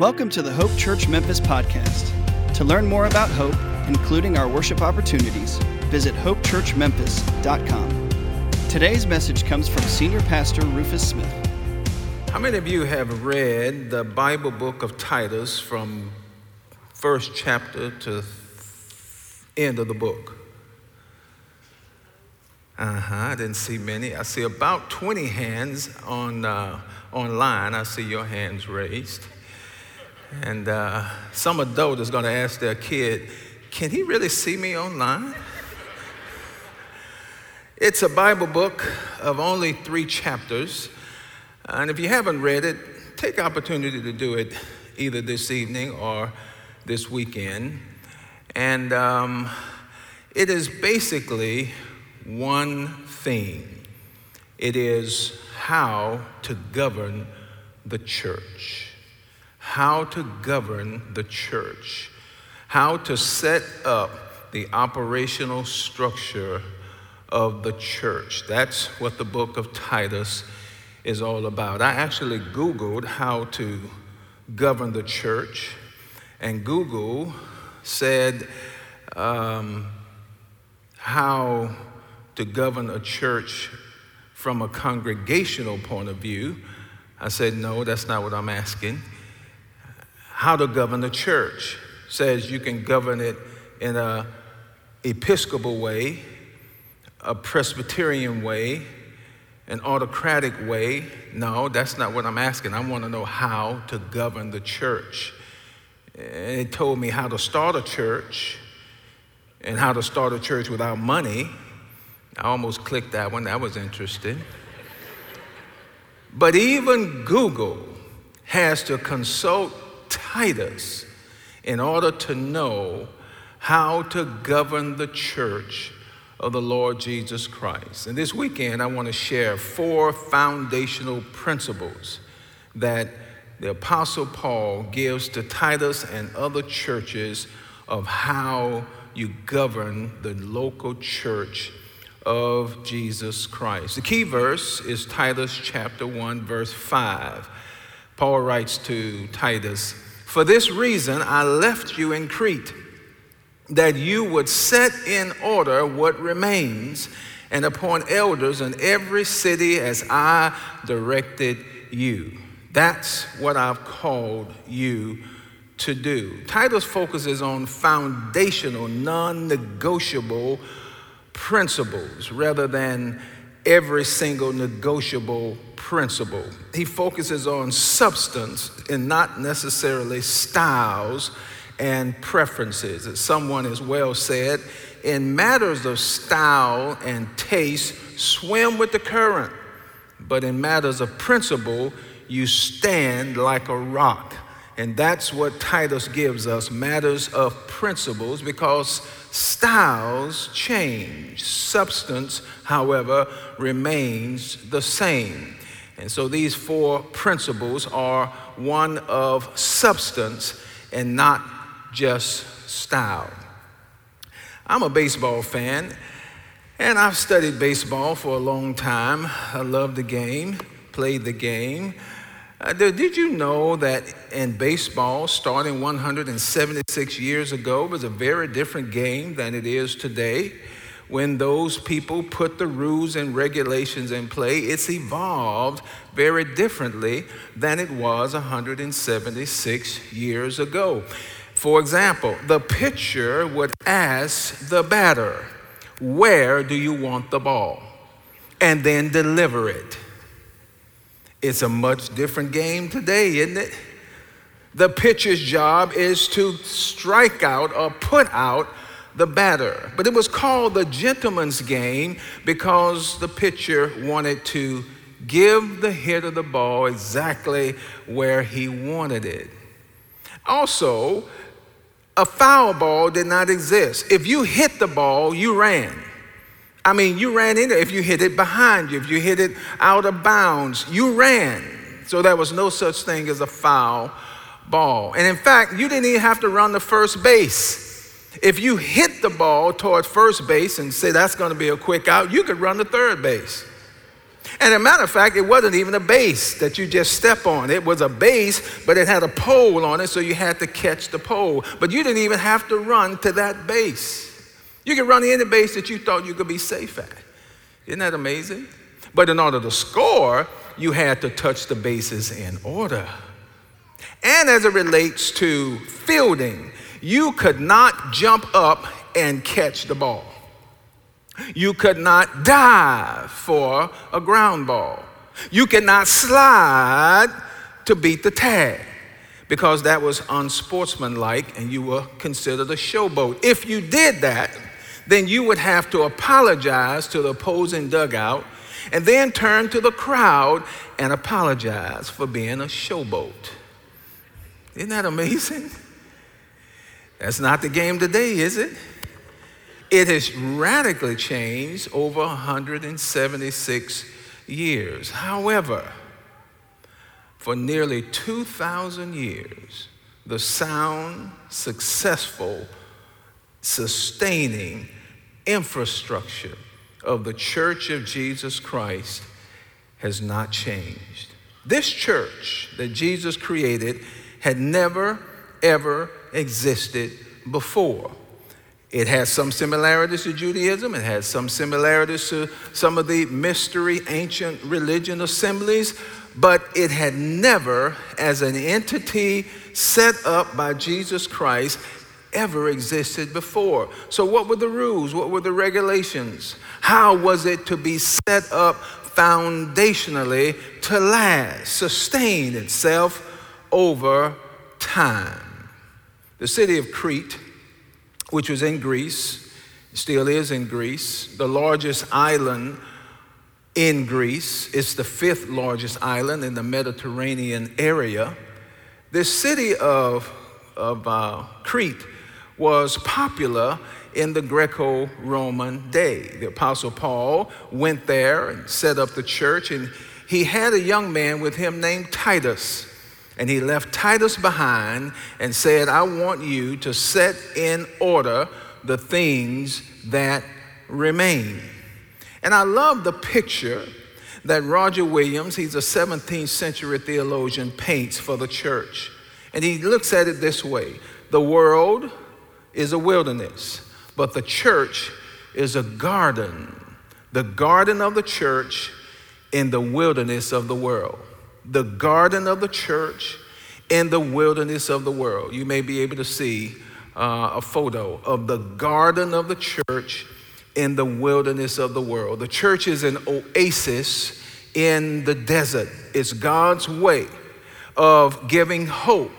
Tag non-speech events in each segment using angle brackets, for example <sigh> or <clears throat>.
Welcome to the Hope Church Memphis podcast. To learn more about Hope, including our worship opportunities, visit hopechurchmemphis.com. Today's message comes from Senior Pastor Rufus Smith. How many of you have read the Bible book of Titus from first chapter to end of the book? Uh-huh, I didn't see many. I see about 20 hands on, uh, online. I see your hands raised. And uh, some adult is going to ask their kid, can he really see me online? It's a Bible book of only three chapters. And if you haven't read it, take opportunity to do it either this evening or this weekend. And um, it is basically one theme it is how to govern the church how to govern the church, how to set up the operational structure of the church. That's what the book of Titus is all about. I actually Googled how to govern the church, and Google said um, how to govern a church from a congregational point of view. I said, no, that's not what I'm asking how to govern the church. says you can govern it in a episcopal way, a Presbyterian way, an autocratic way. No, that's not what I'm asking. I want to know how to govern the church. And it told me how to start a church and how to start a church without money. I almost clicked that one, that was interesting. But even Google has to consult Titus in order to know how to govern the church of the Lord Jesus Christ. And this weekend, I want to share four foundational principles that the Apostle Paul gives to Titus and other churches of how you govern the local church of Jesus Christ. The key verse is Titus chapter 1, verse 5. Paul writes to Titus, For this reason I left you in Crete, that you would set in order what remains and appoint elders in every city as I directed you. That's what I've called you to do. Titus focuses on foundational, non negotiable principles rather than every single negotiable principle. He focuses on substance and not necessarily styles and preferences. As someone has well said, in matters of style and taste, swim with the current, but in matters of principle, you stand like a rock. And that's what Titus gives us matters of principles because styles change. Substance, however, remains the same. And so these four principles are one of substance and not just style. I'm a baseball fan, and I've studied baseball for a long time. I love the game, played the game. Uh, did you know that in baseball, starting 176 years ago, was a very different game than it is today? When those people put the rules and regulations in play, it's evolved very differently than it was 176 years ago. For example, the pitcher would ask the batter, Where do you want the ball? and then deliver it. It's a much different game today, isn't it? The pitcher's job is to strike out or put out the batter. But it was called the gentleman's game because the pitcher wanted to give the hitter the ball exactly where he wanted it. Also, a foul ball did not exist. If you hit the ball, you ran. I mean, you ran in there. If you hit it behind you, if you hit it out of bounds, you ran. So there was no such thing as a foul ball. And in fact, you didn't even have to run the first base. If you hit the ball toward first base and say that's going to be a quick out, you could run the third base. And a matter of fact, it wasn't even a base that you just step on. It was a base, but it had a pole on it, so you had to catch the pole. But you didn't even have to run to that base. You could run any base that you thought you could be safe at. Isn't that amazing? But in order to score, you had to touch the bases in order. And as it relates to fielding, you could not jump up and catch the ball. You could not dive for a ground ball. You cannot slide to beat the tag because that was unsportsmanlike and you were considered a showboat. If you did that, then you would have to apologize to the opposing dugout and then turn to the crowd and apologize for being a showboat. Isn't that amazing? That's not the game today, is it? It has radically changed over 176 years. However, for nearly 2,000 years, the sound, successful, sustaining infrastructure of the Church of Jesus Christ has not changed. This church that Jesus created had never, ever existed before. It has some similarities to Judaism. It has some similarities to some of the mystery ancient religion assemblies, but it had never, as an entity set up by Jesus Christ, ever existed before. So, what were the rules? What were the regulations? How was it to be set up foundationally to last, sustain itself over time? The city of Crete which was in Greece, still is in Greece, the largest island in Greece. It's the fifth largest island in the Mediterranean area. This city of, of uh, Crete was popular in the Greco Roman day. The Apostle Paul went there and set up the church, and he had a young man with him named Titus. And he left Titus behind and said, I want you to set in order the things that remain. And I love the picture that Roger Williams, he's a 17th century theologian, paints for the church. And he looks at it this way the world is a wilderness, but the church is a garden. The garden of the church in the wilderness of the world the garden of the church in the wilderness of the world. You may be able to see uh, a photo of the garden of the church in the wilderness of the world. The church is an oasis in the desert, it's God's way of giving hope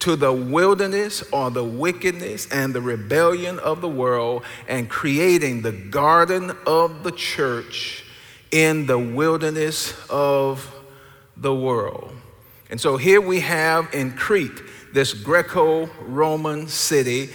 to the wilderness or the wickedness and the rebellion of the world and creating the garden of the church in the wilderness of the world. And so here we have in Crete, this Greco Roman city.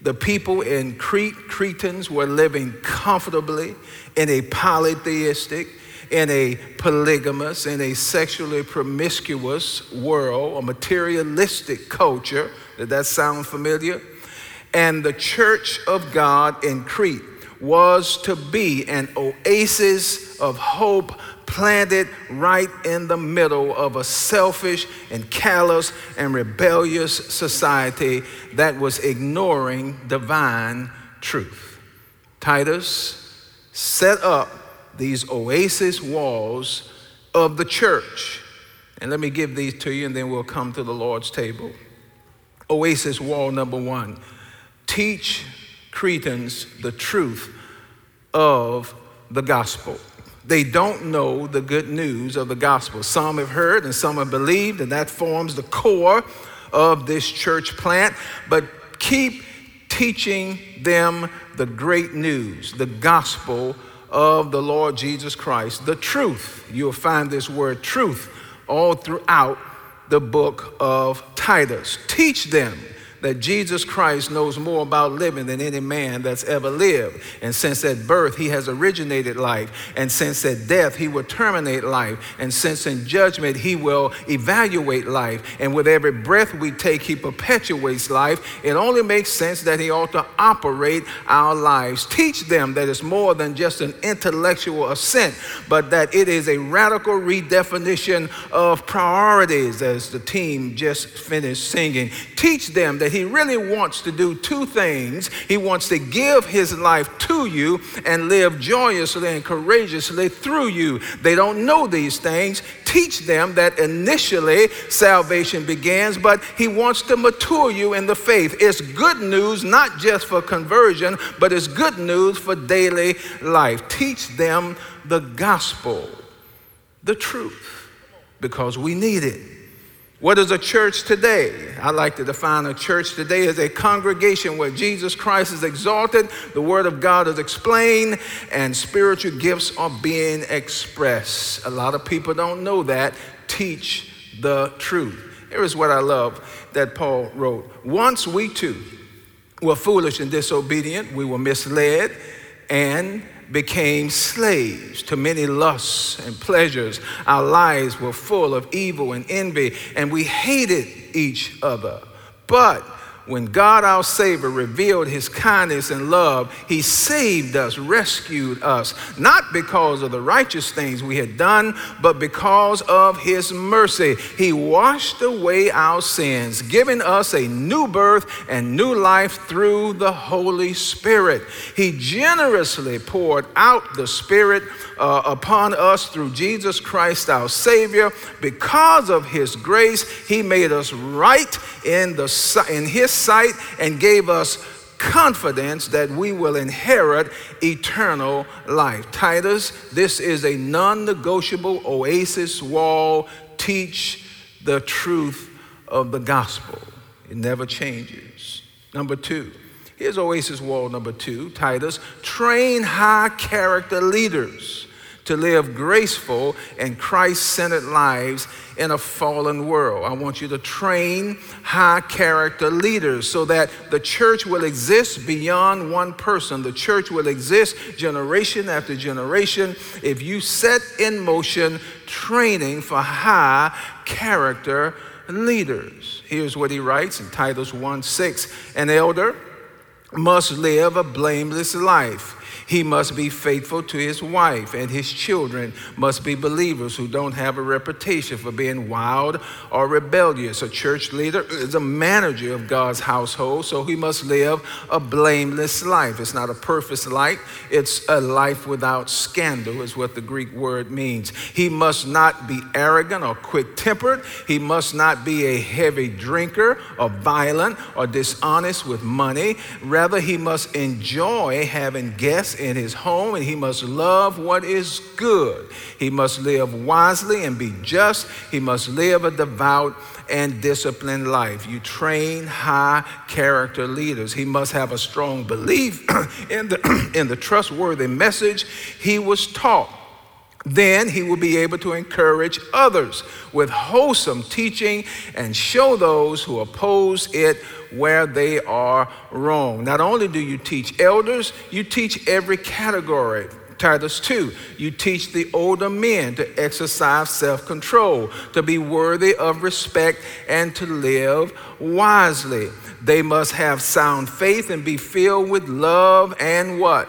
The people in Crete, Cretans, were living comfortably in a polytheistic, in a polygamous, in a sexually promiscuous world, a materialistic culture. Did that sound familiar? And the church of God in Crete was to be an oasis of hope planted right in the middle of a selfish and callous and rebellious society that was ignoring divine truth. Titus set up these oasis walls of the church. And let me give these to you, and then we'll come to the Lord's table. Oasis wall number one teach Cretans the truth of the gospel. They don't know the good news of the gospel. Some have heard and some have believed, and that forms the core of this church plant. But keep teaching them the great news, the gospel of the Lord Jesus Christ, the truth. You'll find this word truth all throughout the book of Titus. Teach them that Jesus Christ knows more about living than any man that's ever lived. And since at birth he has originated life, and since at death he will terminate life, and since in judgment he will evaluate life, and with every breath we take he perpetuates life, it only makes sense that he ought to operate our lives. Teach them that it's more than just an intellectual assent, but that it is a radical redefinition of priorities, as the team just finished singing. Teach them that that he really wants to do two things. He wants to give his life to you and live joyously and courageously through you. They don't know these things. Teach them that initially salvation begins, but he wants to mature you in the faith. It's good news, not just for conversion, but it's good news for daily life. Teach them the gospel, the truth, because we need it. What is a church today? I like to define a church today as a congregation where Jesus Christ is exalted, the Word of God is explained, and spiritual gifts are being expressed. A lot of people don't know that. Teach the truth. Here is what I love that Paul wrote Once we too were foolish and disobedient, we were misled and became slaves to many lusts and pleasures. Our lives were full of evil and envy, and we hated each other. But when God our Savior revealed his kindness and love, he saved us, rescued us, not because of the righteous things we had done, but because of his mercy. He washed away our sins, giving us a new birth and new life through the Holy Spirit. He generously poured out the Spirit uh, upon us through Jesus Christ our Savior. Because of his grace, he made us right in, the, in his sight and gave us confidence that we will inherit eternal life. Titus, this is a non negotiable oasis wall. Teach the truth of the gospel, it never changes. Number two, here's oasis wall number two Titus, train high character leaders to live graceful and Christ centered lives in a fallen world. I want you to train high character leaders so that the church will exist beyond one person. The church will exist generation after generation if you set in motion training for high character leaders. Here's what he writes in Titus 1 6 An elder must live a blameless life he must be faithful to his wife, and his children must be believers who don't have a reputation for being wild or rebellious. A church leader is a manager of God's household, so he must live a blameless life. It's not a perfect life, it's a life without scandal, is what the Greek word means. He must not be arrogant or quick tempered. He must not be a heavy drinker or violent or dishonest with money. Rather, he must enjoy having guests in his home, and he must love what is good. He must live wisely and be just. He must live a devout and disciplined life. You train high character leaders. He must have a strong belief <clears throat> in the, <clears throat> in the trustworthy message he was taught. Then he will be able to encourage others with wholesome teaching and show those who oppose it where they are wrong. Not only do you teach elders, you teach every category. Titus 2, you teach the older men to exercise self control, to be worthy of respect, and to live wisely. They must have sound faith and be filled with love and what?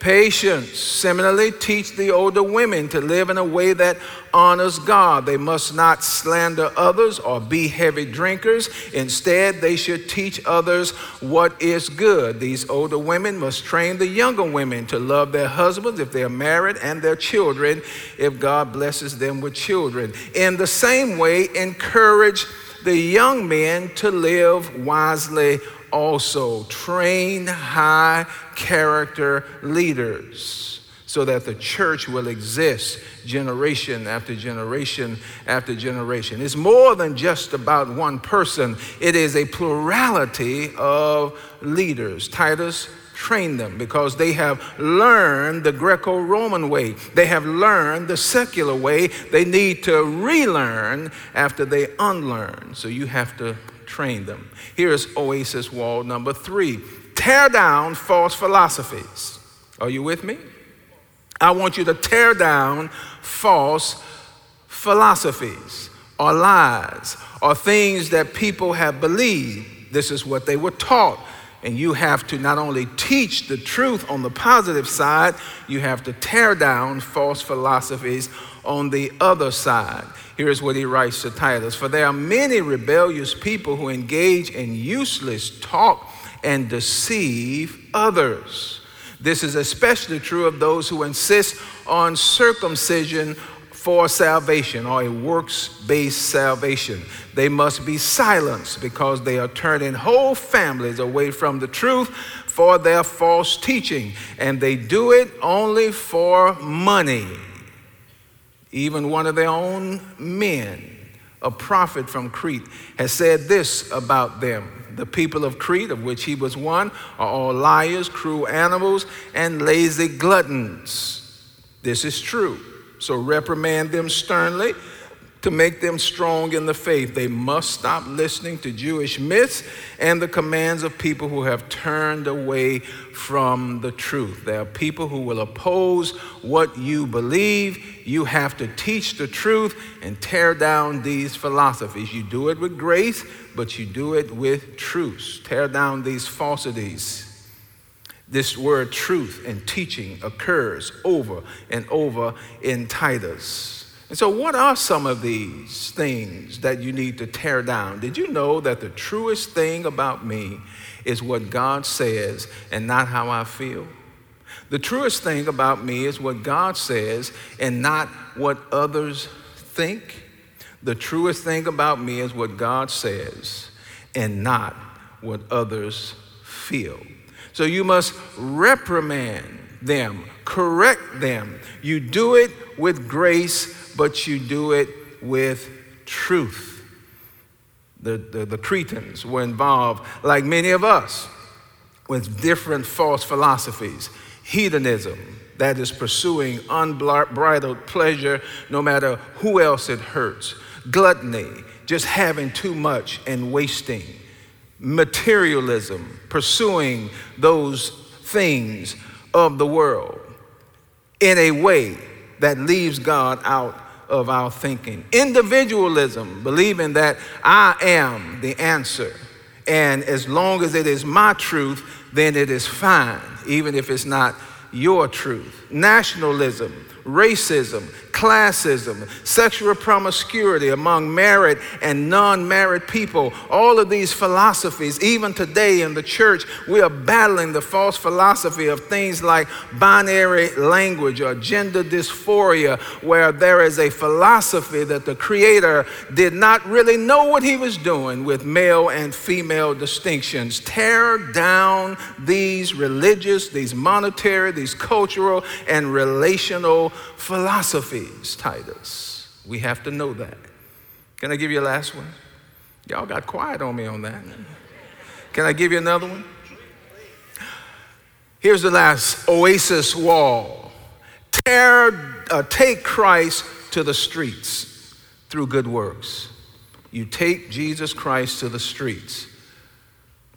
Patience. Similarly, teach the older women to live in a way that honors God. They must not slander others or be heavy drinkers. Instead, they should teach others what is good. These older women must train the younger women to love their husbands if they're married and their children if God blesses them with children. In the same way, encourage the young men to live wisely also train high character leaders so that the church will exist generation after generation after generation. It's more than just about one person, it is a plurality of leaders. Titus train them because they have learned the Greco Roman way. They have learned the secular way. They need to relearn after they unlearn. So you have to train them. Here's Oasis wall number three tear down false philosophies. Are you with me? I want you to tear down false philosophies or lies or things that people have believed. This is what they were taught. And you have to not only teach the truth on the positive side, you have to tear down false philosophies on the other side. Here's what he writes to Titus For there are many rebellious people who engage in useless talk and deceive others. This is especially true of those who insist on circumcision for salvation or a works based salvation. They must be silenced because they are turning whole families away from the truth for their false teaching, and they do it only for money. Even one of their own men, a prophet from Crete, has said this about them the people of Crete, of which he was one, are all liars, cruel animals, and lazy gluttons. This is true. So reprimand them sternly to make them strong in the faith. They must stop listening to Jewish myths and the commands of people who have turned away from the truth. There are people who will oppose what you believe. You have to teach the truth and tear down these philosophies. You do it with grace, but you do it with truth. Tear down these falsities. This word truth and teaching occurs over and over in Titus. And so, what are some of these things that you need to tear down? Did you know that the truest thing about me is what God says and not how I feel? The truest thing about me is what God says and not what others think. The truest thing about me is what God says and not what others feel. So you must reprimand them, correct them. You do it with grace but you do it with truth. The, the, the Cretans were involved, like many of us, with different false philosophies. Hedonism, that is pursuing unbridled pleasure no matter who else it hurts. Gluttony, just having too much and wasting. Materialism, pursuing those things of the world in a way that leaves God out of our thinking. Individualism, believing that I am the answer. And as long as it is my truth, then it is fine, even if it's not your truth. Nationalism, racism, classism, sexual promiscuity among married and non married people. All of these philosophies, even today in the church, we are battling the false philosophy of things like binary language or gender dysphoria, where there is a philosophy that the Creator did not really know what He was doing with male and female distinctions. Tear down these religious, these monetary, these cultural, and relational philosophies, Titus. We have to know that. Can I give you a last one? Y'all got quiet on me on that. Can I give you another one? Here's the last oasis wall. Tear, uh, take Christ to the streets through good works. You take Jesus Christ to the streets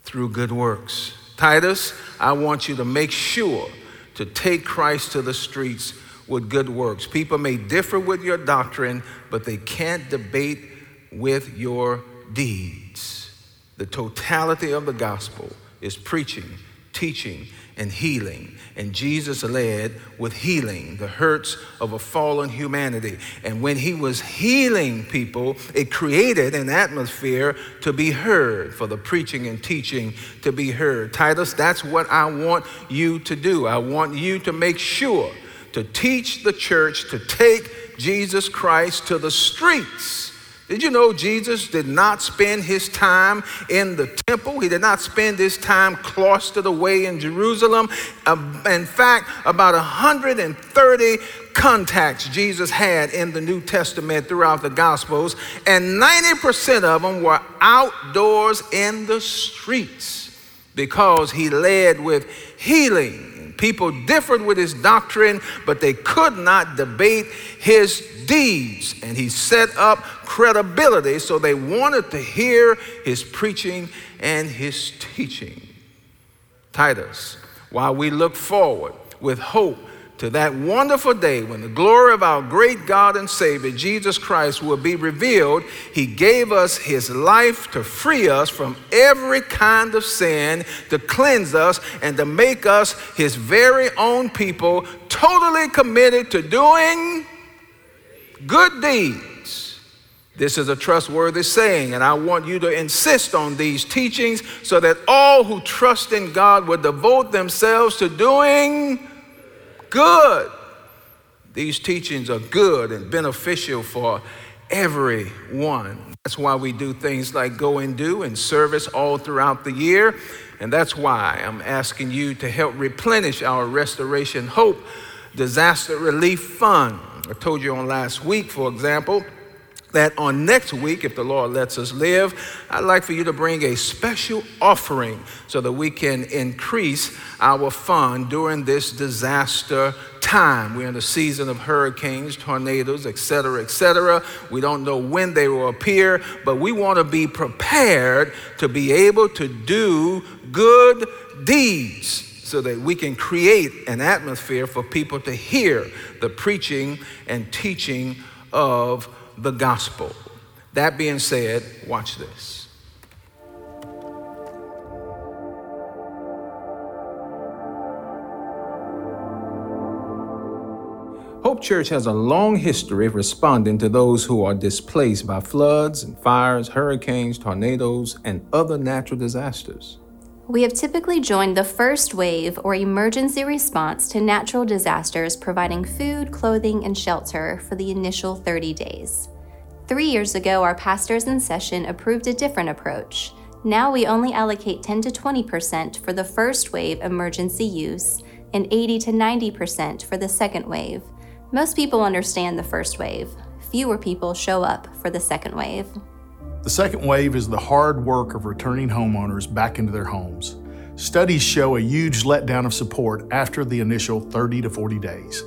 through good works. Titus, I want you to make sure to take Christ to the streets with good works. People may differ with your doctrine, but they can't debate with your deeds. The totality of the gospel is preaching, teaching, and healing. And Jesus led with healing the hurts of a fallen humanity. And when he was healing people, it created an atmosphere to be heard, for the preaching and teaching to be heard. Titus, that's what I want you to do. I want you to make sure to teach the church to take Jesus Christ to the streets. Did you know Jesus did not spend his time in the temple? He did not spend his time cloistered away in Jerusalem. Uh, in fact, about 130 contacts Jesus had in the New Testament throughout the Gospels, and 90% of them were outdoors in the streets because he led with healing People differed with his doctrine, but they could not debate his deeds. And he set up credibility, so they wanted to hear his preaching and his teaching. Titus, while we look forward with hope to that wonderful day when the glory of our great God and Savior, Jesus Christ, will be revealed, He gave us His life to free us from every kind of sin, to cleanse us, and to make us His very own people, totally committed to doing good deeds. This is a trustworthy saying, and I want you to insist on these teachings so that all who trust in God will devote themselves to doing good. These teachings are good and beneficial for everyone. That's why we do things like go and do and service all throughout the year. And that's why I'm asking you to help replenish our Restoration Hope Disaster Relief Fund. I told you on last week, for example, that on next week, if the Lord lets us live, I'd like for you to bring a special offering so that we can increase our fund during this disaster time. We're in a season of hurricanes, tornadoes, etc., etc. We don't know when they will appear, but we want to be prepared to be able to do good deeds so that we can create an atmosphere for people to hear the preaching and teaching of the gospel. That being said, watch this. Hope Church has a long history of responding to those who are displaced by floods and fires, hurricanes, tornadoes, and other natural disasters. We have typically joined the first wave or emergency response to natural disasters, providing food, clothing, and shelter for the initial 30 days. Three years ago, our pastors in session approved a different approach. Now we only allocate 10 to 20% for the first wave emergency use and 80 to 90% for the second wave. Most people understand the first wave. Fewer people show up for the second wave. The second wave is the hard work of returning homeowners back into their homes. Studies show a huge letdown of support after the initial 30 to 40 days.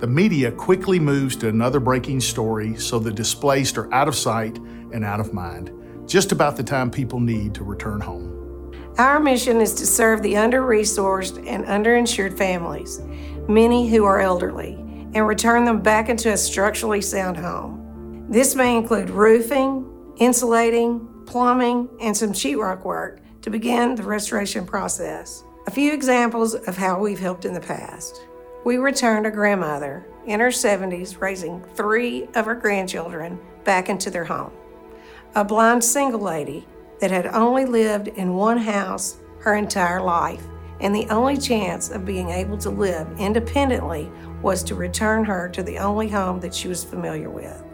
The media quickly moves to another breaking story so the displaced are out of sight and out of mind, just about the time people need to return home. Our mission is to serve the under resourced and underinsured families, many who are elderly, and return them back into a structurally sound home. This may include roofing, insulating, plumbing, and some sheetrock work to begin the restoration process. A few examples of how we've helped in the past. We returned a grandmother in her 70s, raising three of her grandchildren back into their home. A blind single lady that had only lived in one house her entire life, and the only chance of being able to live independently was to return her to the only home that she was familiar with.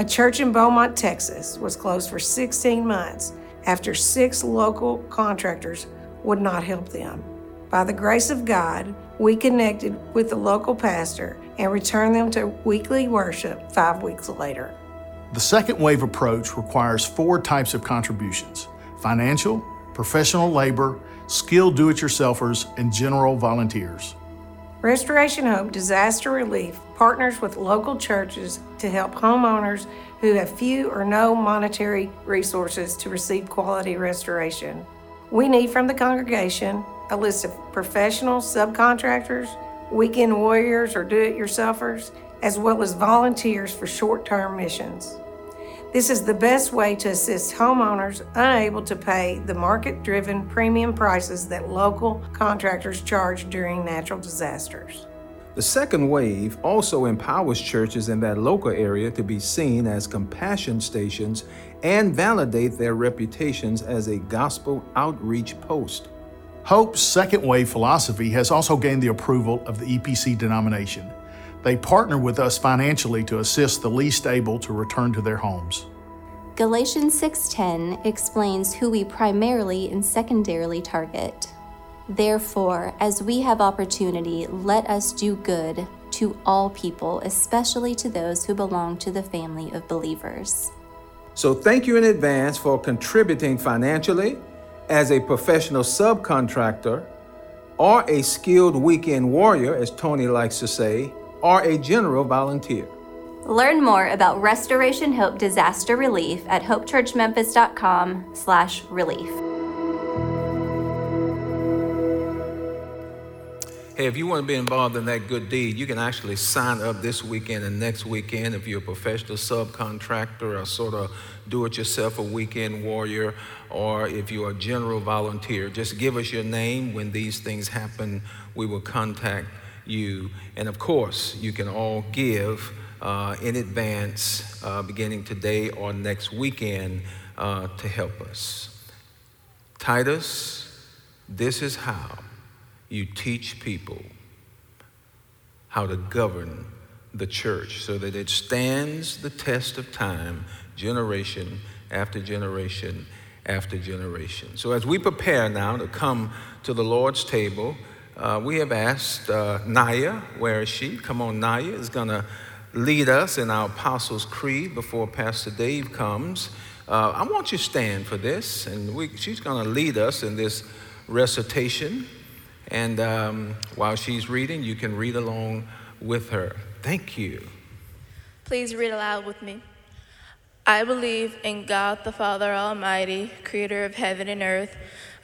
A church in Beaumont, Texas was closed for 16 months after six local contractors would not help them. By the grace of God, we connected with the local pastor and returned them to weekly worship five weeks later. The second wave approach requires four types of contributions financial, professional labor, skilled do it yourselfers, and general volunteers. Restoration Hope Disaster Relief partners with local churches to help homeowners who have few or no monetary resources to receive quality restoration. We need from the congregation a list of professional subcontractors, weekend warriors or do it yourselfers, as well as volunteers for short term missions. This is the best way to assist homeowners unable to pay the market driven premium prices that local contractors charge during natural disasters. The second wave also empowers churches in that local area to be seen as compassion stations and validate their reputations as a gospel outreach post. Hope's second wave philosophy has also gained the approval of the EPC denomination. They partner with us financially to assist the least able to return to their homes. Galatians 6:10 explains who we primarily and secondarily target. Therefore, as we have opportunity, let us do good to all people, especially to those who belong to the family of believers. So, thank you in advance for contributing financially as a professional subcontractor or a skilled weekend warrior, as Tony likes to say, or a general volunteer. Learn more about Restoration Hope Disaster Relief at hopechurchmemphis.com slash relief. Hey, if you want to be involved in that good deed, you can actually sign up this weekend and next weekend if you're a professional subcontractor or sort of do it yourself, a weekend warrior, or if you're a general volunteer. Just give us your name. When these things happen, we will contact you. And of course, you can all give uh, in advance uh, beginning today or next weekend uh, to help us. Titus, this is how you teach people how to govern the church so that it stands the test of time, generation after generation after generation. So, as we prepare now to come to the Lord's table, uh, we have asked uh, Naya, where is she? Come on, Naya is going to lead us in our Apostles' Creed before Pastor Dave comes. Uh, I want you to stand for this, and we, she's going to lead us in this recitation. And um, while she's reading, you can read along with her. Thank you. Please read aloud with me. I believe in God the Father Almighty, creator of heaven and earth.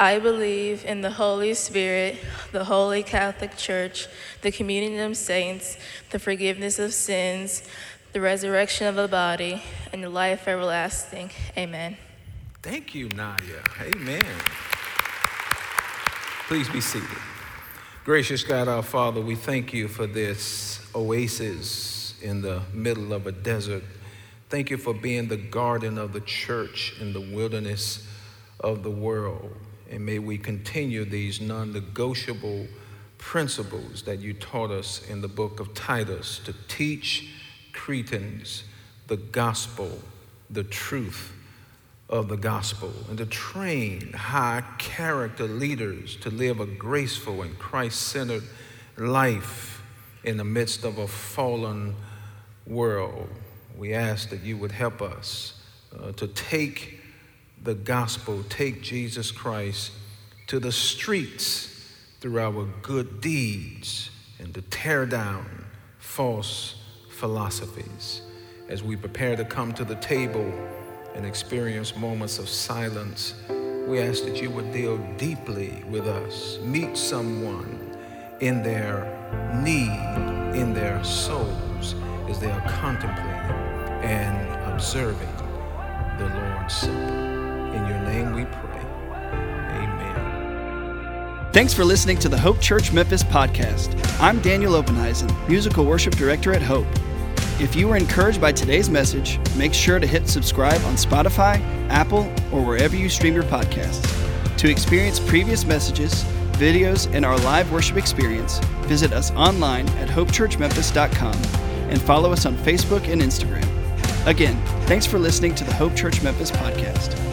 I believe in the Holy Spirit, the Holy Catholic Church, the communion of saints, the forgiveness of sins, the resurrection of the body, and the life everlasting. Amen. Thank you, Nadia. Amen. Please be seated. Gracious God, our Father, we thank you for this oasis in the middle of a desert. Thank you for being the garden of the church in the wilderness of the world. And may we continue these non negotiable principles that you taught us in the book of Titus to teach Cretans the gospel, the truth of the gospel and to train high character leaders to live a graceful and Christ centered life in the midst of a fallen world. We ask that you would help us uh, to take the gospel, take Jesus Christ to the streets through our good deeds and to tear down false philosophies. As we prepare to come to the table, and experience moments of silence, we ask that you would deal deeply with us. Meet someone in their need, in their souls, as they are contemplating and observing the Lord's Supper. In your name we pray. Amen. Thanks for listening to the Hope Church Memphis podcast. I'm Daniel Openheisen, Musical Worship Director at Hope. If you were encouraged by today's message, make sure to hit subscribe on Spotify, Apple, or wherever you stream your podcasts. To experience previous messages, videos, and our live worship experience, visit us online at hopechurchmemphis.com and follow us on Facebook and Instagram. Again, thanks for listening to the Hope Church Memphis podcast.